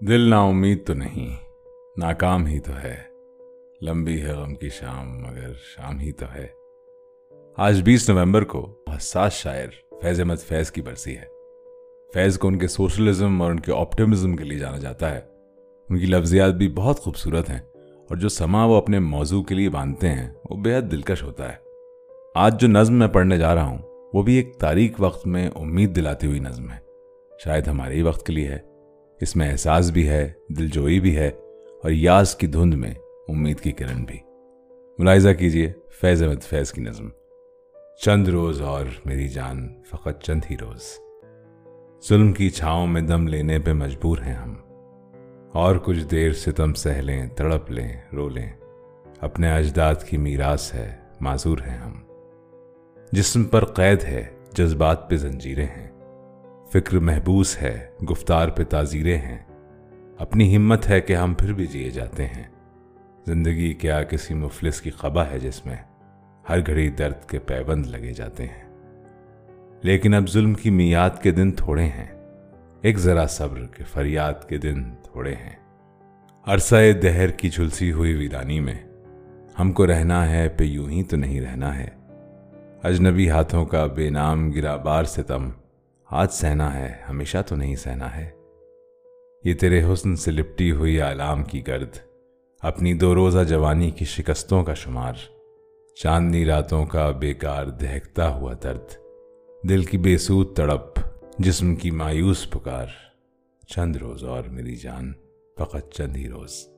دل نا امید تو نہیں، ناکام ہی تو ہے۔ لمبی ہے غم کی شام، مگر شام ہی تو ہے۔ آج بیس نومبر کو حساس شاعر فیض احمد فیض کی برسی ہے۔ فیض کو ان کے سوشلزم اور ان کے آپٹمزم کے لیے جانا جاتا ہے۔ ان کی لفظیات بھی بہت خوبصورت ہیں اور جو سما وہ اپنے موضوع کے لیے باندھتے ہیں، وہ بے حد دلکش ہوتا ہے۔ آج جو نظم میں پڑھنے جا رہا ہوں، وہ بھی ایک تاریخ وقت میں امید دلاتی ہوئی نظم ہے۔ شاید ہمارے ہی وقت کے لیے ہے۔ اس میں احساس بھی ہے، دلجوئی بھی ہے اور یاز کی دھند میں امید کی کرن بھی۔ ملاحظہ کیجیے فیض احمد فیض کی نظم۔ چند روز اور میری جان فقط چند ہی روز۔ ظلم کی چھاؤں میں دم لینے پہ مجبور ہیں ہم۔ اور کچھ دیر سے تم سہ لیں تڑپ لیں، رو لیں۔ اپنے اجداد کی میراث ہے، معذور ہیں ہم۔ جسم پر قید ہے، جذبات پہ زنجیریں ہیں۔ فکر محبوس ہے، گفتار پہ تعزیریں ہیں۔ اپنی ہمت ہے کہ ہم پھر بھی جیے جاتے ہیں۔ زندگی کیا کسی مفلس کی قبا ہے جس میں ہر گھڑی درد کے پیبند لگے جاتے ہیں۔ لیکن اب ظلم کی میاد کے دن تھوڑے ہیں۔ ایک ذرا صبر کے فریاد کے دن تھوڑے ہیں۔ عرصہ دہر کی جھلسی ہوئی ویرانی میں۔ ہم کو رہنا ہے، پہ یوں ہی تو نہیں رہنا ہے۔ اجنبی ہاتھوں کا بے نام گرا بار ستم۔ آج سہنا ہے، ہمیشہ تو نہیں سہنا ہے۔ یہ تیرے حسن سے لپٹی ہوئی آلام کی گرد، اپنی دو روزہ جوانی کی شکستوں کا شمار۔ چاندنی راتوں کا بیکار دہکتا ہوا درد، دل کی بے سود تڑپ، جسم کی مایوس پکار۔ چند روز اور میری جان، فقط چند ہی روز۔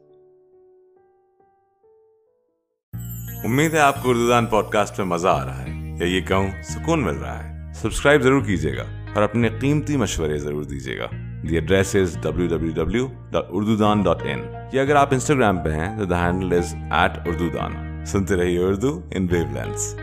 امید ہے آپ کو اردو دان پوڈ کاسٹ میں مزہ آ رہا ہے، یا یہ کہوں، سکون مل رہا ہے۔ سبسکرائب ضرور کیجیے گا۔ اور اپنے قیمتی مشورے ضرور دیجیے گا۔ The address is W W W dot Urdudaan dot in یا اگر آپ انسٹاگرام پہ ہیں تو the handle is at Urdudaan سنتے رہیے اردو ان ویو لینس